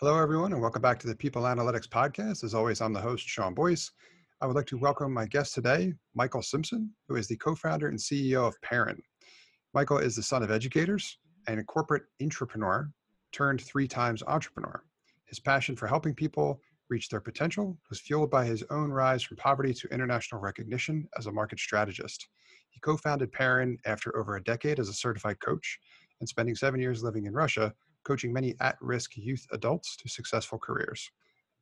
Hello, everyone, and welcome back to the People Analytics Podcast. As always, I'm the host, Sean Boyce. I would like to welcome my guest today, Michael Simpson, who is the co founder and CEO of PAIRIN. Michael is the son of educators and a corporate entrepreneur turned three times entrepreneur. His passion for helping people reach their potential was fueled by his own rise from poverty to international recognition as a market strategist. He co founded PAIRIN after over a decade as a certified coach and spending seven years living in Russia coaching many at risk youth adults to successful careers.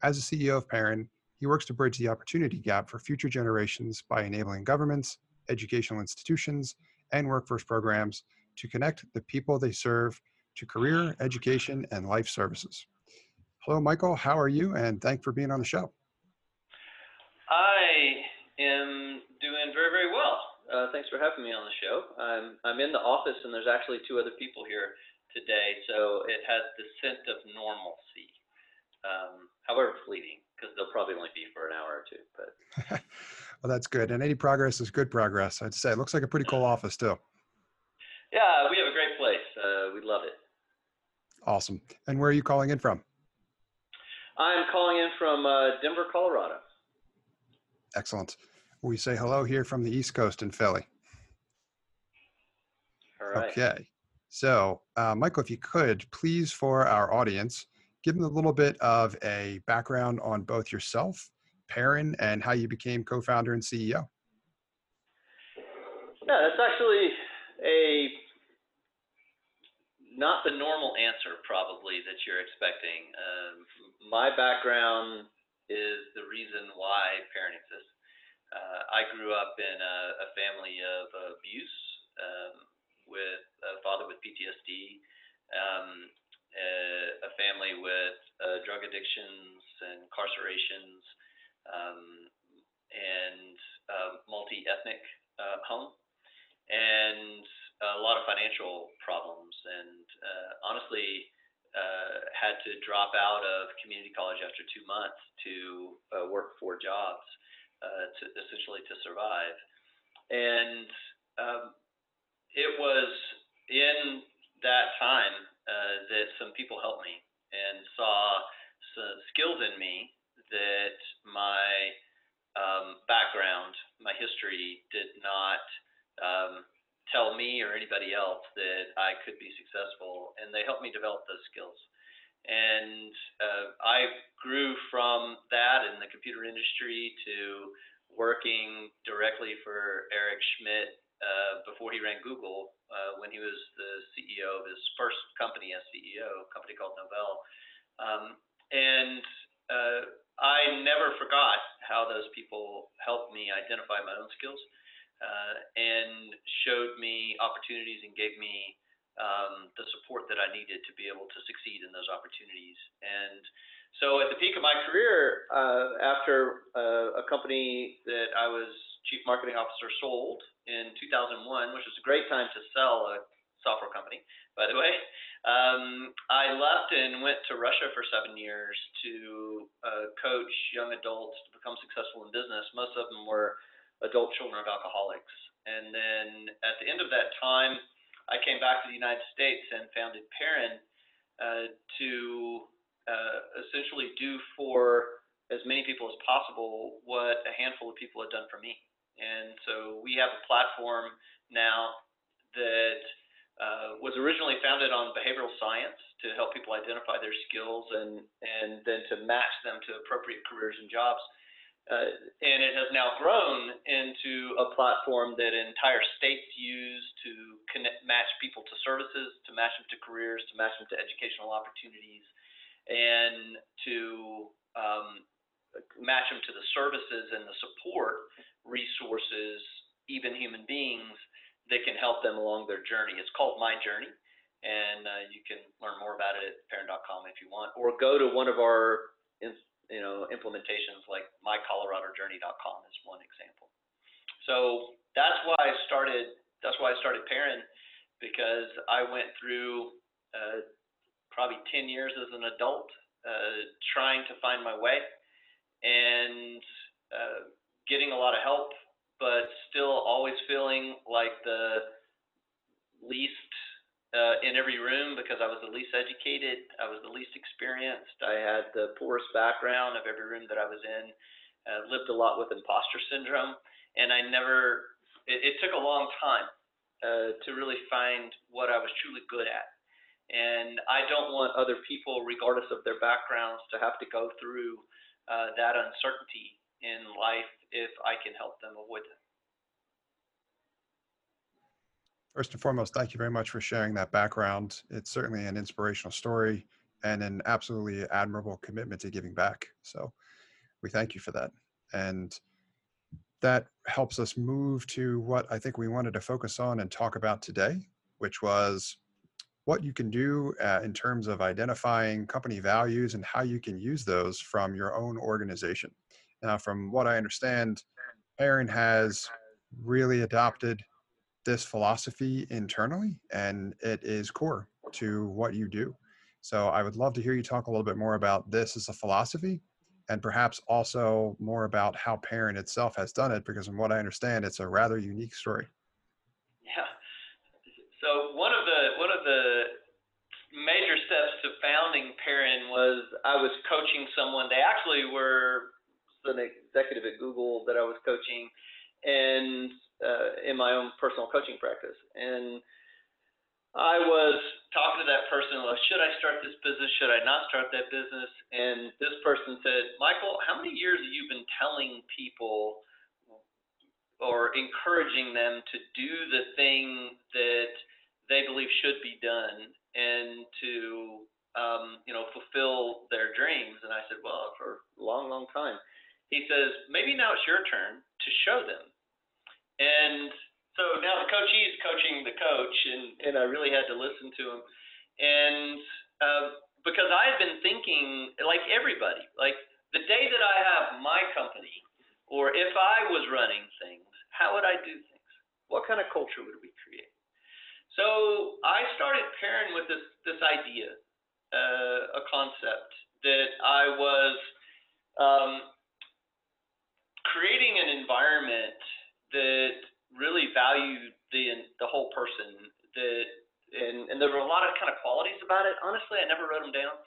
As the CEO of PAIRIN, he works to bridge the opportunity gap for future generations by enabling governments, educational institutions, and workforce programs to connect the people they serve to career, education, and life services. Hello, Michael. How are you? And thanks for being on the show. I am doing very, very well. Uh, thanks for having me on the show. I'm I'm in the office, and there's actually two other people here today, so it has the scent of normalcy. Um, however fleeting, because they'll probably only be for an hour or two. But well, that's good. And any progress is good progress. I'd say it looks like a pretty cool office too. Yeah, we have a great place. Uh, we love it. Awesome. And where are you calling in from? I'm calling in from uh, Denver, Colorado. Excellent. We say hello here from the East Coast in Philly. All right. Okay. So, uh, Michael, if you could, please, for our audience, give them a little bit of a background on both yourself, PAIRIN, and how you became co founder and CEO. Yeah, that's actually a not the normal answer, probably, that you're expecting. Um, my background is the reason why PAIRIN exists. Uh, I grew up in a, a family of abuse. Um, with a father with PTSD, um, a, a, family with uh, drug addictions and incarcerations, um, and multi-ethnic uh, home, and a lot of financial problems. And uh, honestly, uh, had to drop out of community college after two months to uh, work four jobs uh, to essentially to survive. And um, it was in that time uh, that some people helped me and saw some skills in me that my um, background, my history did not um, tell me or anybody else that I could be successful, and they helped me develop those skills. And uh, I grew from that in the computer industry to working directly for Eric Schmidt uh, before he ran Google, uh, when he was the CEO of his first company as CEO, a company called Novell. Um, and uh, I never forgot how those people helped me identify my own skills uh, and showed me opportunities and gave me um, the support that I needed to be able to succeed in those opportunities. And so at the peak of my career, uh, after a company that I was chief marketing officer sold in 2001, which was a great time to sell a software company, by the way. Um, I left and went to Russia for seven years to uh, coach young adults to become successful in business. Most of them were adult children of alcoholics. And then at the end of that time, I came back to the United States and founded PAIRIN uh, to uh, essentially do for as many people as possible what a handful of people had done for me. And so we have a platform now that uh, was originally founded on behavioral science to help people identify their skills and, and then to match them to appropriate careers and jobs. Uh, and it has now grown into a platform that entire states use to connect, match people to services, to match them to careers, to match them to educational opportunities, and to um, match them to the services and the support resources, even human beings, that can help them along their journey. It's called My Journey, and uh, you can learn more about it at pairin.com if you want, or go to one of our you know implementations like mycoloradojourney.com is one example. So that's why I started. That's why I started PAIRIN because I went through uh, probably 10 years as an adult uh, trying to find my way and uh, getting a lot of help, but still always feeling like the least uh, in every room because I was the least educated, I was the least experienced, I had the poorest background of every room that I was in, uh, lived a lot with imposter syndrome, and I never, it, it took a long time uh, to really find what I was truly good at. And I don't want other people, regardless of their backgrounds, to have to go through uh, that uncertainty in life if I can help them avoid it. First and foremost, thank you very much for sharing that background. It's certainly an inspirational story and an absolutely admirable commitment to giving back. So we thank you for that. And that helps us move to what I think we wanted to focus on and talk about today, which was what you can do uh, in terms of identifying company values and how you can use those from your own organization. Now, from what I understand, PAIRIN has really adopted this philosophy internally and it is core to what you do. So I would love to hear you talk a little bit more about this as a philosophy and perhaps also more about how PAIRIN itself has done it because from what I understand it's a rather unique story. Yeah. So one of the one of the major steps to founding PAIRIN was I was coaching someone. They actually were an executive at Google that I was coaching and uh, in my own personal coaching practice. And I was talking to that person, well, should I start this business? Should I not start that business? And this person said, Michael, how many years have you been telling people or encouraging them to do the thing that they believe should be done and to um, you know fulfill their dreams? And I said, well, for a long, long time. He says, maybe now it's your turn to show them and so now the coachee is coaching the coach, and, and I really had to listen to him. And uh, because I've been thinking, like everybody, like the day that I have my company, or if I was running things, how would I do things? What kind of culture would we? So I started pairing with this this idea, uh, a concept that I was um, creating an environment that really valued the the whole person. That and and there were a lot of kind of qualities about it. Honestly, I never wrote them down.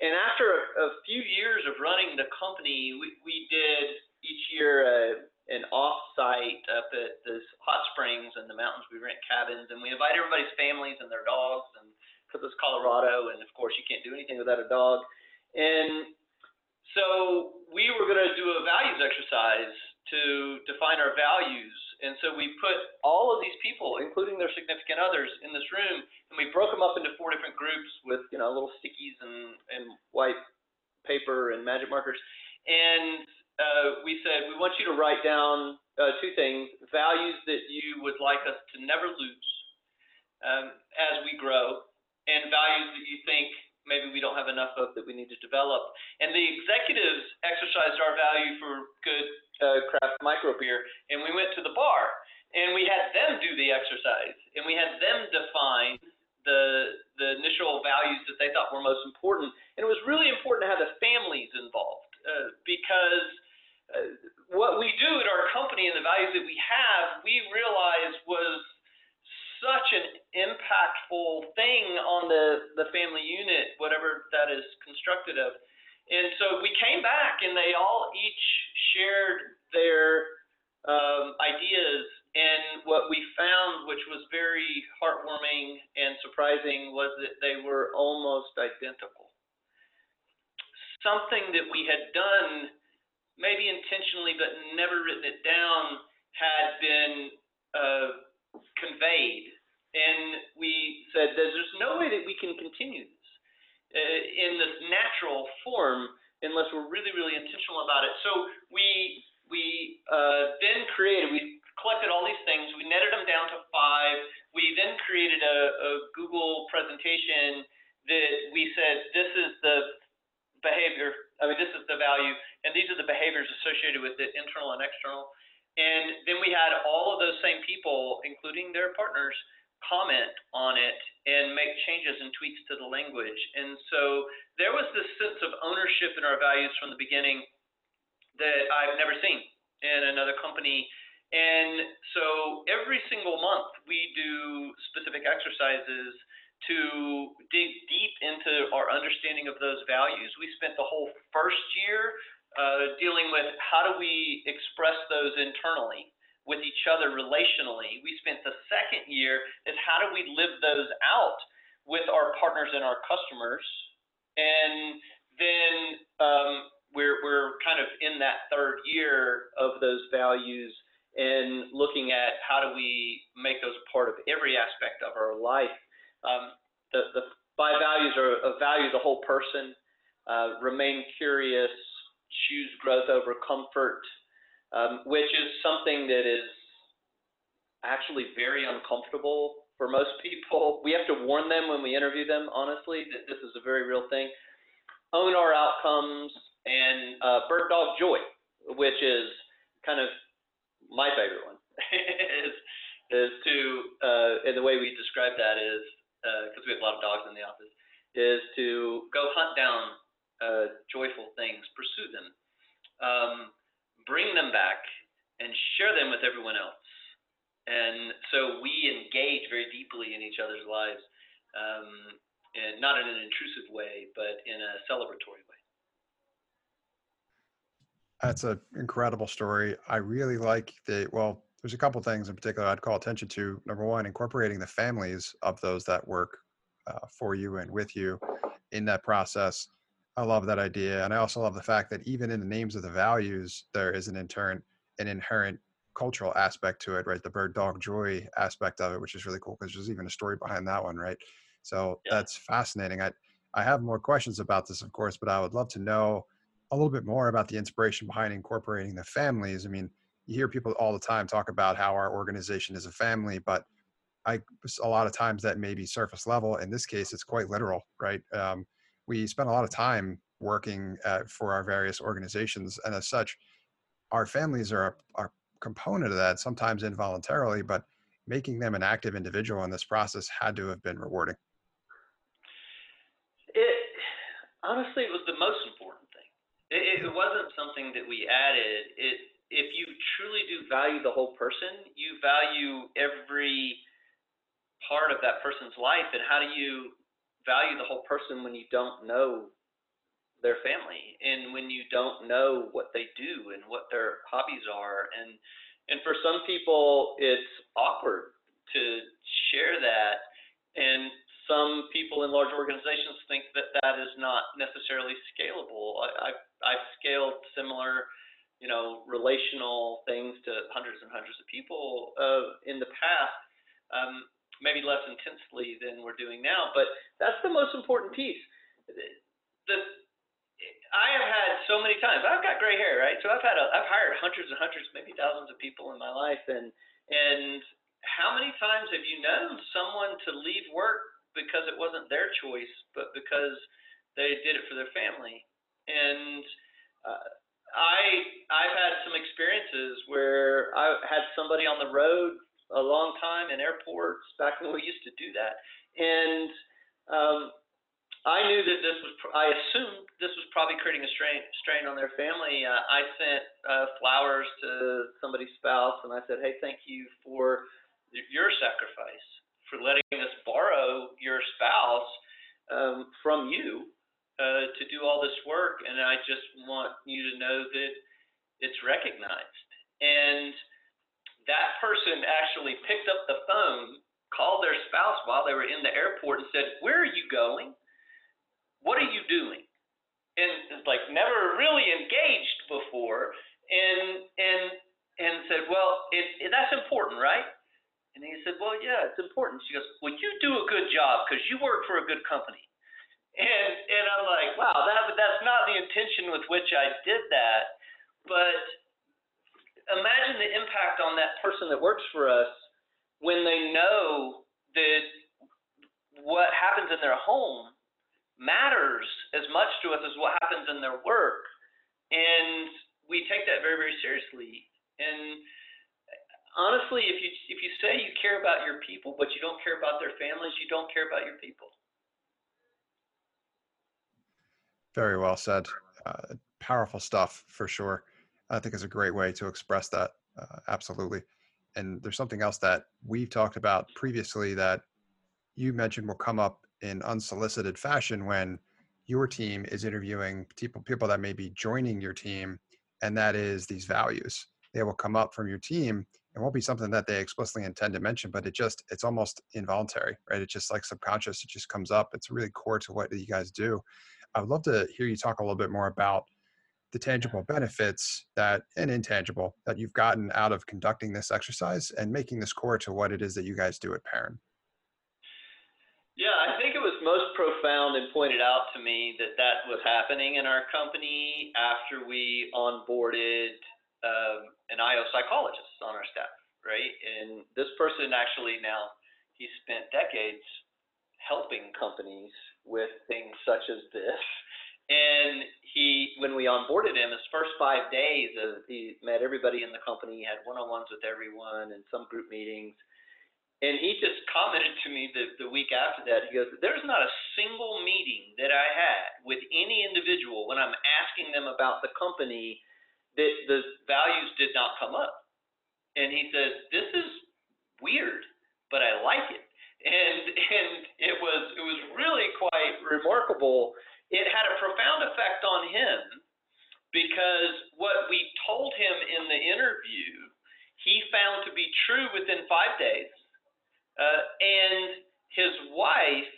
And after a, a few years of running the company, we we did each year an off-site up at this hot springs in the mountains. We rent cabins and we invite everybody's families and their dogs, and because it's Colorado, and of course you can't do anything without a dog. And so we were going to do a values exercise to define our values. And so we put all of these people, including their significant others, in this room, and we broke them up into four different groups with you know little stickies and, and white paper and magic markers. And uh, we said we want you to write down uh, two things: values that you would like us to never lose um, as we grow, and values that you think maybe we don't have enough of that we need to develop. And the executives exercised our value for good uh, craft micro beer, and we went to the bar and we had them do the exercise and we had them define the the initial values that they thought were most important. And it was really important to have the families involved uh, because what we do at our company and the values that we have, we realized was such an impactful thing on the the family unit, whatever that is constructed of. And so we came back and they all each shared their um, ideas. And what we found, which was very heartwarming and surprising, was that they were almost identical. Something that we had done, maybe intentionally, but never written it down, had been uh, conveyed. And we said, there's no way that we can continue this uh, in this natural form unless we're really, really intentional about it. So we we uh, then created, we collected all these things, we netted them down to five. We then created a, a Google presentation that we said this. I mean, this is the value, and these are the behaviors associated with it, internal and external. And then we had all of those same people, including their partners, comment on it and make changes and tweaks to the language. And so there was this sense of ownership in our values from the beginning that I've never seen in another company. And so every single month we do specific exercises to dig deep into our understanding of those values. We spent the whole first year uh, dealing with how do we express those internally with each other relationally. We spent the second year is how do we live those out with our partners and our customers. And then um, we're, we're kind of in that third year of those values and looking at how do we make those part of every aspect of our life. Um, the, the five values are uh, value the whole person, uh, remain curious, choose growth over comfort, um, which is something that is actually very uncomfortable for most people. We have to warn them when we interview them, honestly, that this is a very real thing. Own our outcomes and uh, bird dog joy, which is kind of my favorite one, is, is to, uh, and the way we describe that is, because uh, we have a lot of dogs in the office, is to go hunt down uh, joyful things, pursue them, um, bring them back, and share them with everyone else. And so we engage very deeply in each other's lives, um, and not in an intrusive way, but in a celebratory way. That's an incredible story. I really like the well. There's a couple things in particular I'd call attention to. Number one, incorporating the families of those that work uh, for you and with you in that process. I love that idea, and I also love the fact that even in the names of the values, there is an inherent an inherent cultural aspect to it, right? The bird dog joy aspect of it, which is really cool because there's even a story behind that one, right? So yeah. that's fascinating. I I have more questions about this, of course, but I would love to know a little bit more about the inspiration behind incorporating the families. I mean, you hear people all the time talk about how our organization is a family, but I a lot of times that may be surface level. In this case, it's quite literal, right? Um, we spend a lot of time working for our various organizations, and as such, our families are a, are component of that. Sometimes involuntarily, but making them an active individual in this process had to have been rewarding. It honestly it was the most important thing. It, it wasn't something that we added. It if you truly do value the whole person, you value every part of that person's life, and how do you value the whole person when you don't know their family and when you don't know what they do and what their hobbies are? And and for some people it's awkward to share that and some people in large organizations think that that is not necessarily scalable. I, I've, I've scaled similar you know relational things to hundreds and hundreds of people uh, in the past um, maybe less intensely than we're doing now. But that's the most important piece. The, I have had so many times. I've got gray hair, right? So I've had a, I've hired hundreds and hundreds, maybe thousands of people in my life, and and how many times have you known someone to leave work because it wasn't their choice, but because they did it for their family? And uh, I I've had some experiences where I had somebody on the road a long time in airports back when we used to do that. And um, I knew that this was, I assumed this was probably creating a strain, strain on their family. Uh, I sent uh, flowers to somebody's spouse and I said, hey, thank you for your sacrifice, for letting us borrow your spouse um, from you uh, to do all this work. And I just want you to know that it's recognized. And that person actually picked up the phone, called their spouse while they were in the airport, and said, "Where are you going? What are you doing?" And like never really engaged before, and and and said, "Well, it, it, that's important, right?" And he said, "Well, yeah, it's important." She goes, "Well, you do a good job because you work for a good company." And and I'm like, "Wow, that that's not the intention with which I did that." But imagine the impact on that person that works for us when they know that what happens in their home matters as much to us as what happens in their work. And we take that very, very seriously. And honestly, if you if you say you care about your people, but you don't care about their families, you don't care about your people. Very well said. Uh, powerful stuff for sure. I think is a great way to express that. Uh, absolutely. And there's something else that we've talked about previously that you mentioned will come up in unsolicited fashion when your team is interviewing people people that may be joining your team and that is these values they will come up from your team it won't be something that they explicitly intend to mention but it just it's almost involuntary right it's just like subconscious it just comes up it's really core to what you guys do i would love to hear you talk a little bit more about the tangible benefits that and intangible that you've gotten out of conducting this exercise and making this core to what it is that you guys do at PAIRIN. Yeah, I think it was most profound and pointed out to me that that was happening in our company after we onboarded um, an IO psychologist on our staff, right? And this person actually now he spent decades helping companies with things such as this and he, when we onboarded him, his first five days, of, he met everybody in the company, had one-on-ones with everyone, and some group meetings. And he just commented to me the, the week after that. He goes, "There's not a single meeting that I had with any individual when I'm asking them about the company that the values did not come up." And he says, "This is weird, but I like it." And and it was it was really quite remarkable. It had a profound effect on him because what we told him in the interview, he found to be true within five days. Uh, and his wife,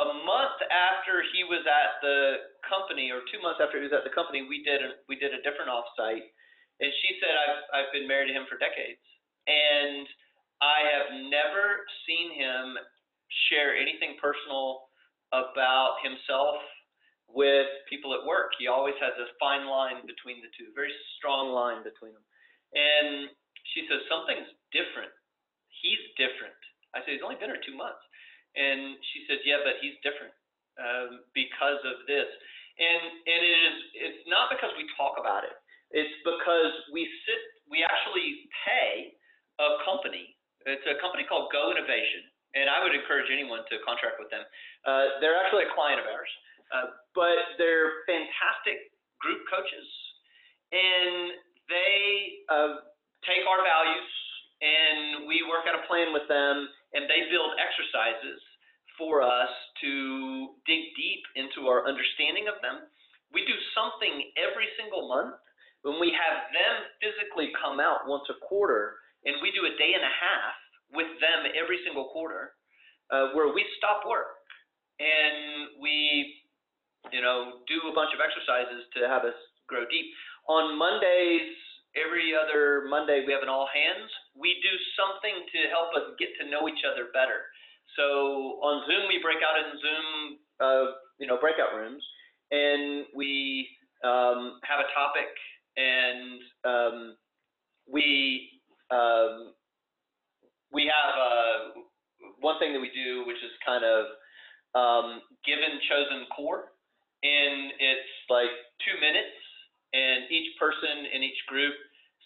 a month after he was at the company, or two months after he was at the company, we did a, we did a different offsite, and she said, "I've I've been married to him for decades, and I have never seen him share anything personal about himself with people at work. He always has this fine line between the two, very strong line between them. And she says, Something's different. He's different. I said, He's only been here two months. And she says, Yeah, but he's different um, because of this. And and it is it's not because we talk about it. It's because we sit we actually pay a company. It's a company called Go Innovation and I would encourage anyone to contract with them. Uh, they're actually a client of ours, uh, but they're fantastic group coaches, and they uh, take our values and we work out a plan with them, and they build exercises for us to dig deep into our understanding of them. We do something every single month when we have them physically come out once a quarter, and we do a day and a half with them every single quarter, uh, where we stop work and we, you know, do a bunch of exercises to have us grow deep. On Mondays, every other Monday, we have an all hands. We do something to help us get to know each other better. So on Zoom, we break out in Zoom, uh, you know, breakout rooms, and we um, have a topic, and um, we um, we have uh, one thing that we do, which is kind of um, given chosen core, and it's like two minutes, and each person in each group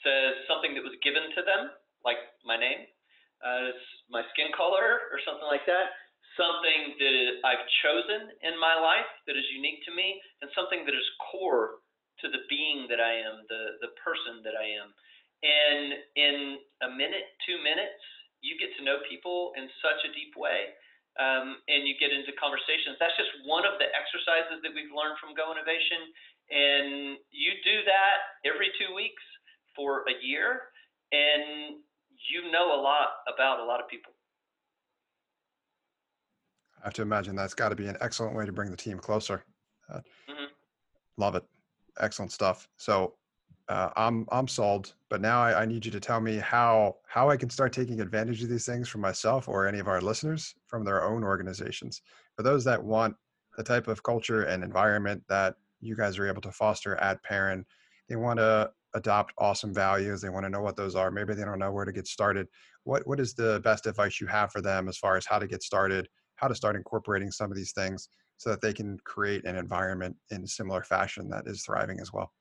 says something that was given to them, like my name, uh, my skin color, or something like that. Something that I've chosen in my life that is unique to me, and something that is core to the being that I am, the the person that I am. And in a minute, two minutes, you get to know people in such a deep way um, and you get into conversations. That's just one of the exercises that we've learned from Go Innovation. And you do that every two weeks for a year, and you know a lot about a lot of people. I have to imagine that's got to be an excellent way to bring the team closer. Uh, mm-hmm. Love it. Excellent stuff. So uh, I'm I'm sold. But now I, I, need you to tell me how how I can start taking advantage of these things for myself or any of our listeners from their own organizations. For those that want the type of culture and environment that you guys are able to foster at PAIRIN, they want to adopt awesome values. They want to know what those are. Maybe they don't know where to get started. What what is the best advice you have for them as far as how to get started, how to start incorporating some of these things so that they can create an environment in similar fashion that is thriving as well?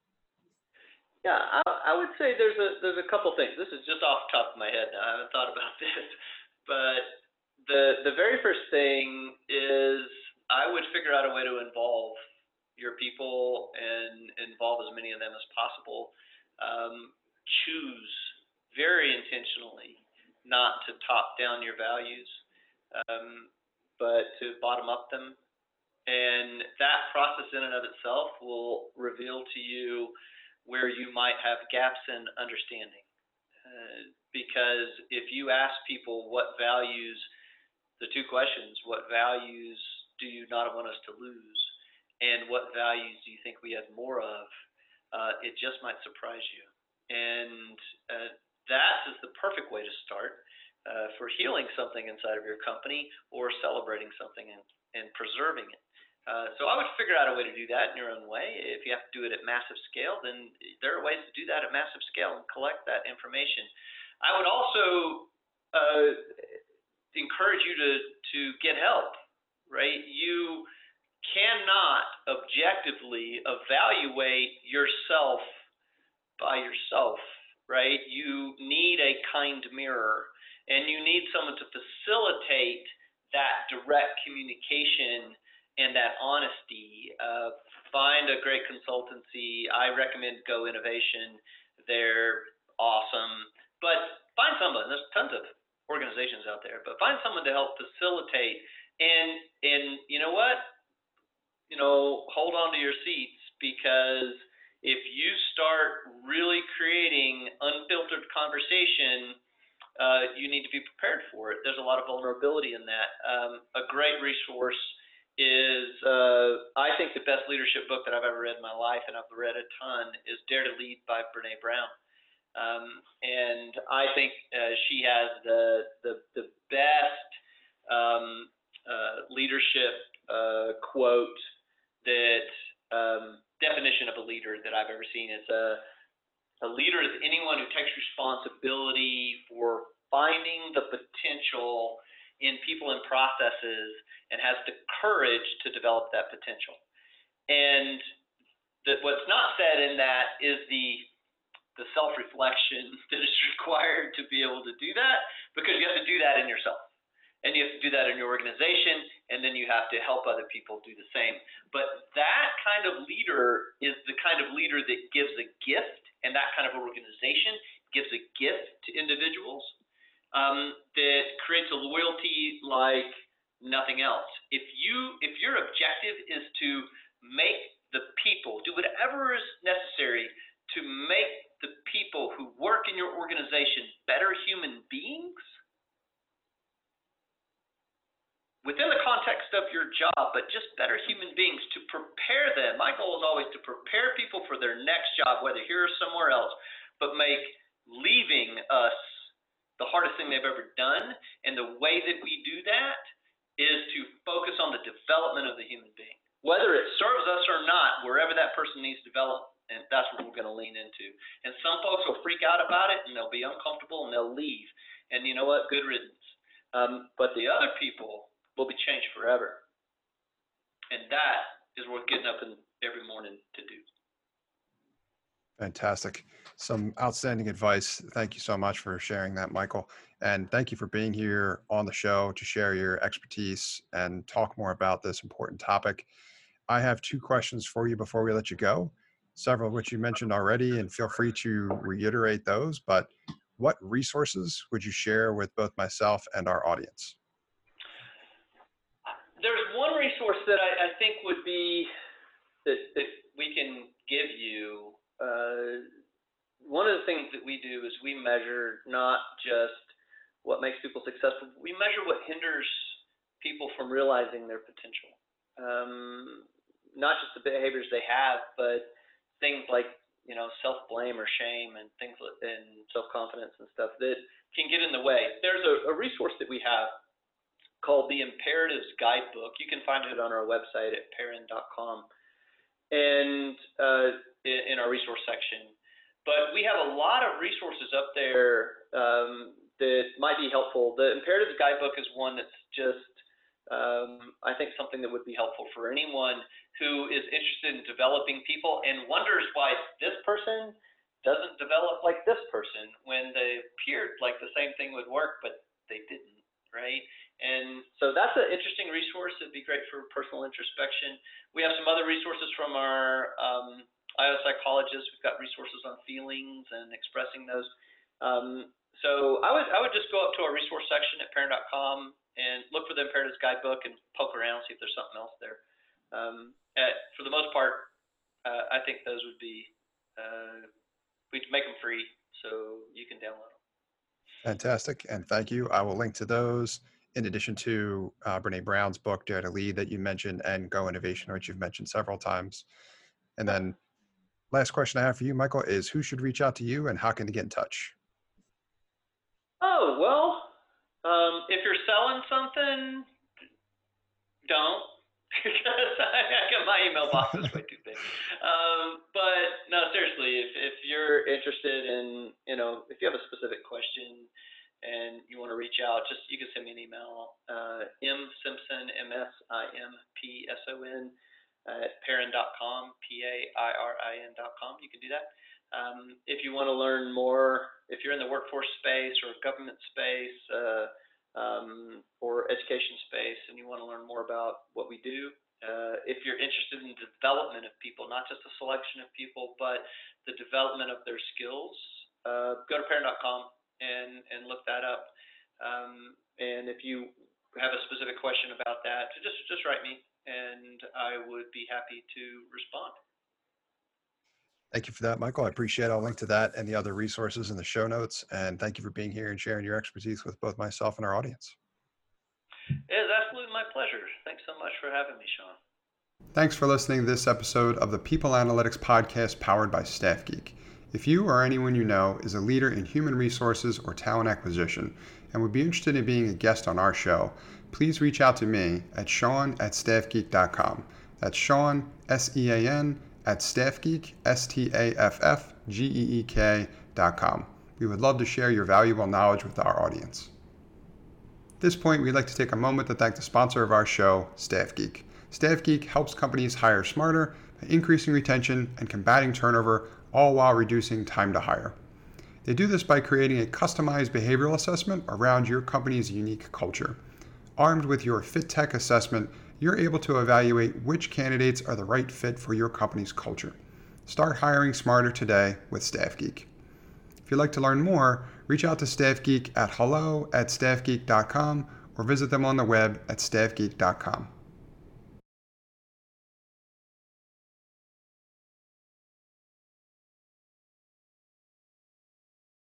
Yeah, I, I would say there's a there's a couple things. This is just off the top of my head now. I haven't thought about this, but the the very first thing is I would figure out a way to involve your people and involve as many of them as possible. Um, choose very intentionally not to top down your values. um, but to bottom up them. And that process in and of itself will reveal to you where you might have gaps in understanding. Uh, because if you ask people what values, the two questions, what values do you not want us to lose? And what values do you think we have more of? Uh, it just might surprise you. And uh, that is the perfect way to start uh, for healing something inside of your company or celebrating something and, and preserving it. Uh, so I would figure out a way to do that in your own way. If you have to do it at massive scale, then there are ways to do that at massive scale and collect that information. I would also uh, encourage you to to get help. Right, you cannot objectively evaluate yourself by yourself. Right, you need a kind mirror, and you need someone to facilitate that direct communication and that honesty. Uh, find a great consultancy. I recommend Go Innovation. They're awesome. But find someone. There's tons of organizations out there, but find someone to help facilitate. And and you know what? You know, hold on to your seats because if you start really creating unfiltered conversation, uh, you need to be prepared for it. There's a lot of vulnerability in that. Um, a great resource is uh, I think the best leadership book that I've ever read in my life, and I've read a ton, is Dare to Lead by Brene Brown. Um, and I think uh, she has the the, the best um, uh, leadership uh, quote that um, definition of a leader that I've ever seen. It's a a leader is anyone who takes responsibility for finding the potential in people and processes and has the courage to develop that potential. And that what's not said in that is the the self-reflection that is required to be able to do that because you have to do that in yourself and you have to do that in your organization and then you have to help other people do the same but that kind of leader is the kind of leader that gives a gift and that kind of organization gives a gift to individuals um, that creates a loyalty like nothing else. If you if your objective is to make the people do whatever is necessary to make the people who work in your organization better human beings within the context of your job, but just better human beings to prepare them. My goal is always to prepare people for their next job, whether here or somewhere else, but make leaving us the hardest thing they've ever done. And the way that we do that is to focus on the development of the human being, whether it serves us or not, wherever that person needs development. And that's what we're going to lean into. And some folks will freak out about it and they'll be uncomfortable and they'll leave. And you know what? Good riddance. Um, but the other people will be changed forever. And that is worth getting up in every morning to do. Fantastic. Some outstanding advice. Thank you so much for sharing that, Michael. And thank you for being here on the show to share your expertise and talk more about this important topic. I have two questions for you before we let you go, several of which you mentioned already, and feel free to reiterate those. But what resources would you share with both myself and our audience? There's one resource that I, I think would be that, that we can give you uh, one of the things that we do is we measure not just what makes people successful, we measure what hinders people from realizing their potential. Um, not just the behaviors they have, but things like you know self blame or shame and things and self confidence and stuff that can get in the way. There's a, a resource that we have called the Imperatives Guidebook. You can find it on our website at pairin.com. And uh, in, our resource section. But we have a lot of resources up there um, that might be helpful. The Imperatives Guidebook is one that's just, um, I think, something that would be helpful for anyone who is interested in developing people and wonders why this person doesn't develop like this person when they appeared like the same thing would work, but they didn't, right? And so that's an interesting resource. It'd be great for personal introspection. We have some other resources from our um, IO psychologists. We've got resources on feelings and expressing those. Um, so I would I would just go up to our resource section at pairin.com and look for the Imperatives Guidebook and poke around, see if there's something else there. Um, at, for the most part, uh, I think those would be uh, we'd make them free so you can download them. Fantastic, and thank you. I will link to those in addition to uh, Brene Brown's book Dare to Lead that you mentioned, and Go Innovation, which you've mentioned several times. And then, last question I have for you, Michael, is who should reach out to you, and how can they get in touch? Oh well, um, if you're selling something, don't because my email box is way too big. Um, but no, seriously, if if you're interested in, you know, if you have a specific question and you want to reach out, just you can send me an email. Uh, Simpson M S I M P S O N at pairin.com, P A I R I N.com. You can do that. Um, if you want to learn more, if you're in the workforce space or government space. Uh, um, or education space and you want to learn more about what we do, uh, if you're interested in the development of people, not just the selection of people, but the development of their skills, uh, go to pairin.com and, and look that up. Um, and if you have a specific question about that, just, just write me and I would be happy to respond. Thank you for that, Michael. I appreciate it. I'll link to that and the other resources in the show notes. And thank you for being here and sharing your expertise with both myself and our audience. It is absolutely my pleasure. Thanks so much for having me, Sean. Thanks for listening to this episode of the People Analytics Podcast powered by Staff Geek. If you or anyone you know is a leader in human resources or talent acquisition and would be interested in being a guest on our show, please reach out to me at sean at staffgeek.com. That's Sean, S E A N, at staffgeek, S-T-A-F-F-G-E-E-K dot com. We would love to share your valuable knowledge with our audience. At this point, we'd like to take a moment to thank the sponsor of our show, StaffGeek. StaffGeek helps companies hire smarter by increasing retention and combating turnover, all while reducing time to hire. They do this by creating a customized behavioral assessment around your company's unique culture. Armed with your Fit Tech assessment, you're able to evaluate which candidates are the right fit for your company's culture. Start hiring smarter today with StaffGeek. If you'd like to learn more, reach out to StaffGeek at hello at staffgeek.com or visit them on the web at staffgeek.com.